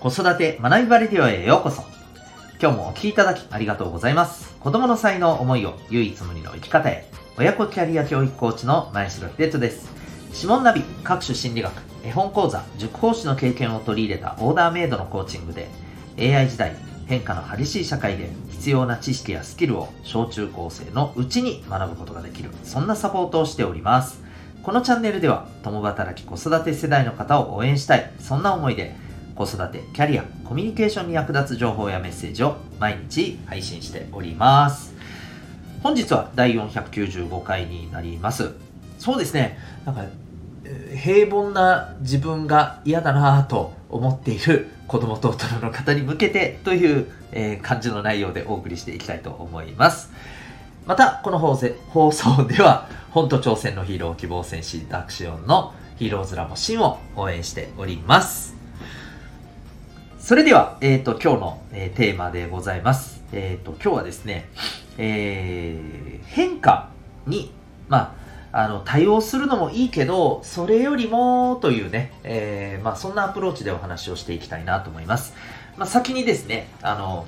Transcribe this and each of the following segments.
子育て学びバレディオへようこそ。今日もお聴きいただきありがとうございます。子供の才能、思いを唯一無二の生き方へ。親子キャリア教育コーチの前城秀人です。指紋ナビ、各種心理学、絵本講座、塾講師の経験を取り入れたオーダーメイドのコーチングで、AI 時代、変化の激しい社会で必要な知識やスキルを小中高生のうちに学ぶことができる、そんなサポートをしております。このチャンネルでは、共働き子育て世代の方を応援したい、そんな思いで、子育て、キャリア、コミュニケーションに役立つ情報やメッセージを毎日配信しております。本日は第495回になります。そうですね、なんか、平凡な自分が嫌だなぁと思っている子供と大人の方に向けてという、えー感じの内容でお送りしていきたいと思います。また、この放放送では、本と挑戦のヒーロー希望戦士ダクシオンのヒーローズラボシンを応援しております。それでは、えっ、と、今日の、えーテーマでございます。えっ、と、今日はですね、えー変化に、まあ、あの、対応するのもいいけど、それよりも、というね、えーまあ、そんなアプローチでお話をしていきたいなと思います。まあ、先にですね、あの、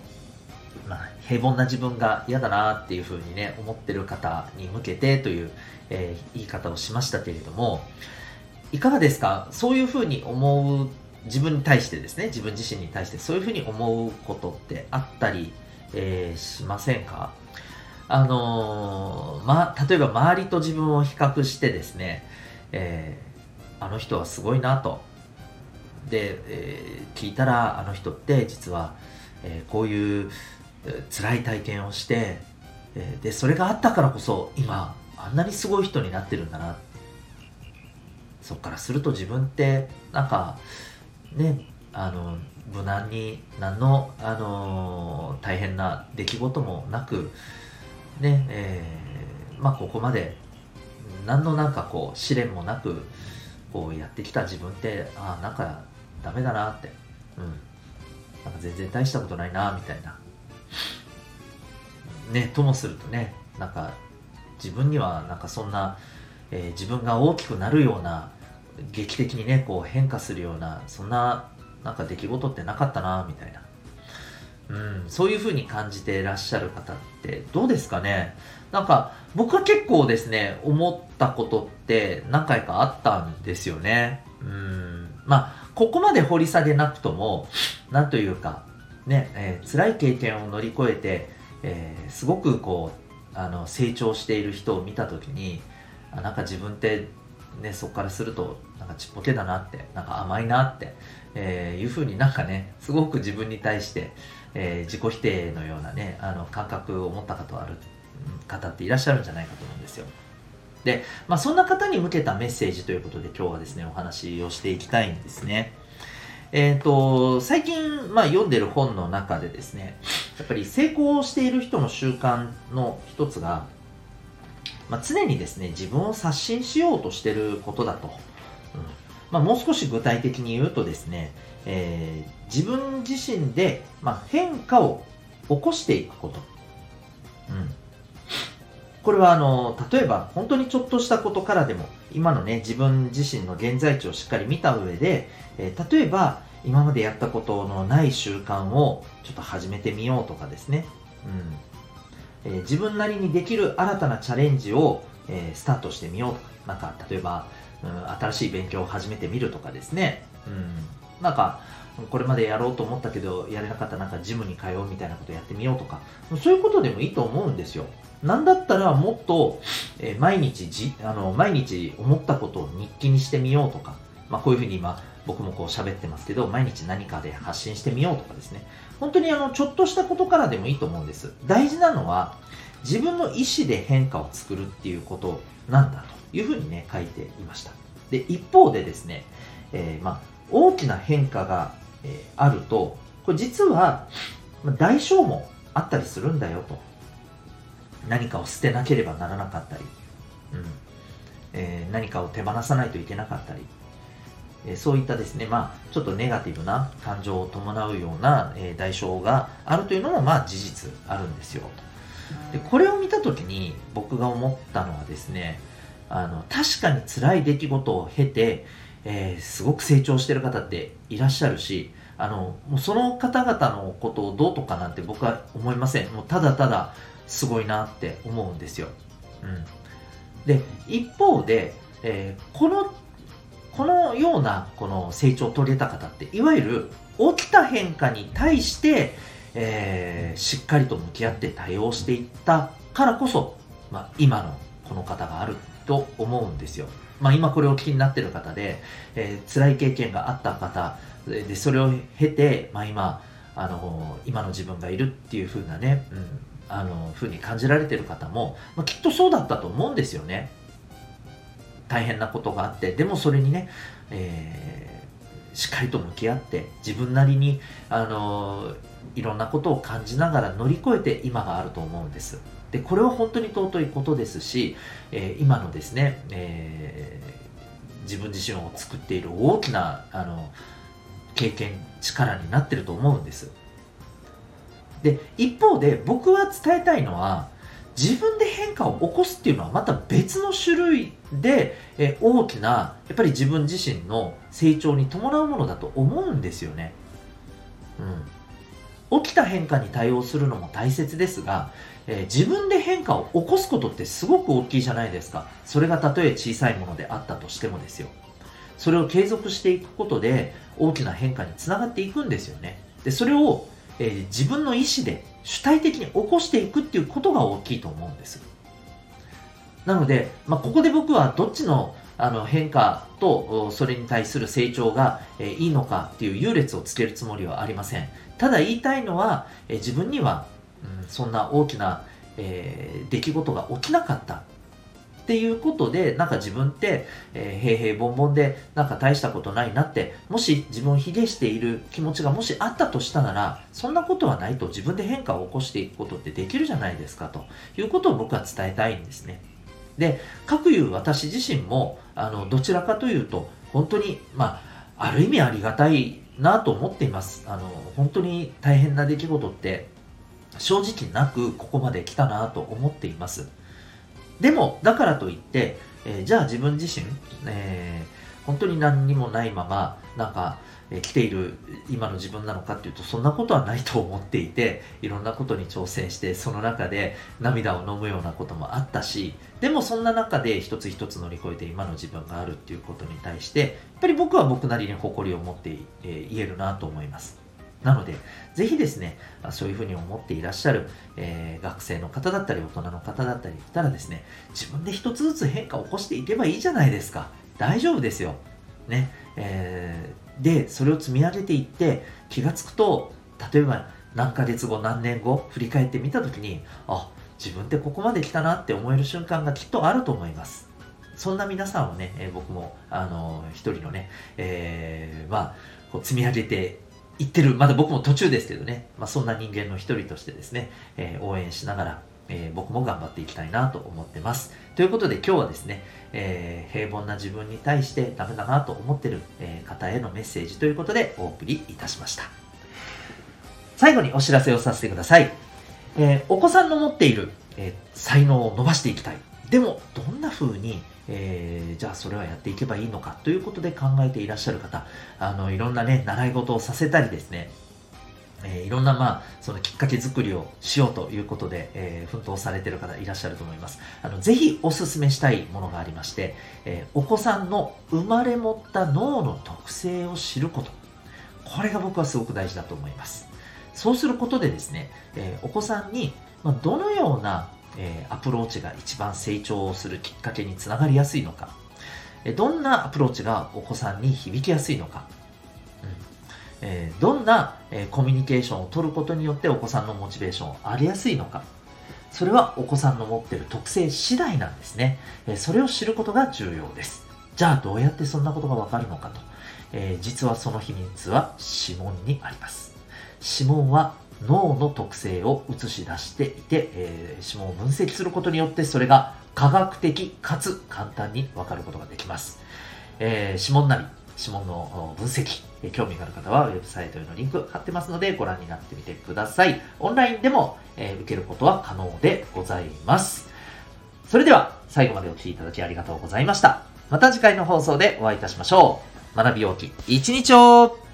まあ、平凡な自分が嫌だなっていうふうにね、思ってる方に向けてという、えー言い方をしましたけれども、いかがですか？そういうふうに思う自分に対してですね、自分自身に対してそういうふうに思うことってあったり、えーしませんか？あのーま、例えば周りと自分を比較してですね、えーあの人はすごいなと。で、えー聞いたらあの人って実は、えこういうえー辛い体験をして、えで、それがあったからこそ今あんなにすごい人になってるんだな。そっからすると自分ってなんかね、あの、無難に何の、あの大変な出来事もなく、ね、えーまあここまで何のなんかこう試練もなくこうやってきた自分ってああなんかダメだなってうん。なんか全然大したことないなみたいな。ねともするとねなんか自分にはなんかそんな、えー自分が大きくなるような劇的にねこう変化するようなそんななんか出来事ってなかったなみたいな。うん、そういう風に感じてらっしゃる方ってどうですかね？なんか僕は結構ですね思ったことって何回かあったんですよね。うんまあここまで掘り下げなくともなんというかね、えー辛い経験を乗り越えて、えーすごくこうあの成長している人を見た時にあなんか自分ってねそこからするとなんかちっぽけだなってなんか甘いなって、えーいう風になんかねすごく自分に対してえー自己否定のようなねあの感覚を持った方ある方っていらっしゃるんじゃないかと思うんですよ。で、まあ、そんな方に向けたメッセージということで今日はですねお話をしていきたいんですね。えっ、と最近、まあ、読んでる本の中でですねやっぱり成功している人の習慣の一つが、まあ、常にですね自分を刷新しようとしてることだと、うん。まあ、もう少し具体的に言うとですね、えー自分自身で、まあ、変化を起こしていくこと、うん、これはあの例えば本当にちょっとしたことからでも今のね自分自身の現在地をしっかり見た上で、えー例えば今までやったことのない習慣をちょっと始めてみようとかですね、うん。え自分なりにできる新たなチャレンジを、えスタートしてみようとか。なんか例えば、うん、新しい勉強を始めてみるとかですね、うん、なんかこれまでやろうと思ったけどやれなかったなんかジムに通うみたいなことやってみようとか。そういうことでもいいと思うんですよ。なんだったらもっと、え毎日じあの毎日思ったことを日記にしてみようとか、まあ、こういうふうに今僕もこう喋ってますけど毎日何かで発信してみようとかですね。本当にあのちょっとしたことからでもいいと思うんです。大事なのは自分の意思で変化を作るっていうことなんだというふうにね書いていました。で一方でですね、えーまあ、大きな変化が、えーあるとこれ実はまあ代償もあったりするんだよと。何かを捨てなければならなかったり、うんえー何かを手放さないといけなかったり、えそういったですね、まあ、ちょっとネガティブな感情を伴うような、え代償があるというのも、まあ、事実あるんですよ。でこれを見た時に僕が思ったのはですねあの確かに辛い出来事を経て、えーすごく成長してる方っていらっしゃるしあのもうその方々のことをどうとかなんて僕は思いません。もうただただすごいなって思うんですよ、うん、で一方で、えー、このこのようなこの成長を遂げた方っていわゆる起きた変化に対して、えー、しっかりと向き合って対応していったからこそ、まあ、今のこの方があると思うんですよ。まあ、今これを気になってる方で、えー、辛い経験があった方でそれを経て、まあ、今あの今の自分がいるっていう風なね、うん、あの風に感じられてる方も、まあ、きっとそうだったと思うんですよね。大変なことがあってでもそれにね、えー、しっかりと向き合って自分なりにあのいろんなことを感じながら乗り越えて今があると思うんです。でこれは本当に尊いことですし、えー、今のですね、えー、自分自身を作っている大きなあの経験力になってると思うんですで一方で僕は伝えたいのは自分で変化を起こすっていうのはまた別の種類で、え大きなやっぱり自分自身の成長に伴うものだと思うんですよね。うん、起きた変化に対応するのも大切ですが、え、自分で変化を起こすことってすごく大きいじゃないですか。それがたとえ小さいものであったとしてもですよ。それを継続していくことで大きな変化につながっていくんですよね。で、それを、えー、自分の意思で主体的に起こしていくっていうことが大きいと思うんです。なので、まあ、ここで僕はどっちのあの変化とそれに対する成長が、えー、いいのかっていう優劣をつけるつもりはありません。ただ言いたいのは、えー、自分には、うん、そんな大きな、えー、出来事が起きなかったっていうことで、なんか自分って、えー、平々凡々で、なんか大したことないなって、もし自分を卑下している気持ちがもしあったとしたなら、そんなことはないと自分で変化を起こしていくことってできるじゃないですかということを僕は伝えたいんですね。で、各いう私自身も、あの、どちらかというと、本当に、まあ、ある意味ありがたいなと思っています。あの、本当に大変な出来事って、正直なくここまで来たなと思っています。でも、だからといって、えー、じゃあ自分自身、えー、本当に何にもないまま、なんか、えー、来ている今の自分なのかっていうと、そんなことはないと思っていて、いろんなことに挑戦して、その中で涙を飲むようなこともあったし、でもそんな中で一つ一つ乗り越えて今の自分があるっていうことに対して、やっぱり僕は僕なりに誇りを持って、えー言えるなと思います。なので、ぜひですね、そういうふうに思っていらっしゃる、えー、学生の方だったり、大人の方だったりしたらですね、自分で一つずつ変化を起こしていけばいいじゃないですか。大丈夫ですよ。ね。えー、で、それを積み上げていって、気がつくと、例えば何ヶ月後、何年後、振り返ってみたときに、あ、自分ってここまで来たなって思える瞬間がきっとあると思います。そんな皆さんをね、えー、僕も、あのー、一人のね、えー、まあ、こう積み上げて言ってる、まだ僕も途中ですけどね、まあ、そんな人間の一人としてですね、えー、応援しながら、えー、僕も頑張っていきたいなと思ってます。ということで今日はですね、えー、平凡な自分に対してダメだなと思ってる、え方へのメッセージということでお送りいたしました。最後にお知らせをさせてください。えお子さんの持っている、え才能を伸ばしていきたい。でも、どんな風にえー、じゃあそれはやっていけばいいのかということで考えていらっしゃる方、あの、いろんなね、習い事をさせたりですね、えー、いろんな、まあ、そのきっかけ作りをしようということで、えー、奮闘されている方いらっしゃると思います。あの、ぜひお勧めしたいものがありまして、えー、お子さんの生まれ持った脳の特性を知ること。これが僕はすごく大事だと思います。そうすることでですね、えお子さんに、まあ、どのようなえー、アプローチが一番成長するきっかけにつながりやすいのか、えー、どんなアプローチがお子さんに響きやすいのか、うんえー、どんな、えコミュニケーションを取ることによってお子さんのモチベーションを上げやすいのか、それはお子さんの持っている特性次第なんですね。えそれを知ることが重要です。じゃあどうやってそんなことがわかるのかと。え実はその秘密は指紋にあります。指紋は脳の特性を映し出していて、えー、指紋を分析することによってそれが科学的かつ簡単にわかることができます。えー、指紋なり、指紋の分析、興味がある方はウェブサイトへのリンク貼ってますのでご覧になってみてください。オンラインでも、えー、受けることは可能でございます。それでは最後までお聴きいただきありがとうございました。また次回の放送でお会いいたしましょう。学びようき一日を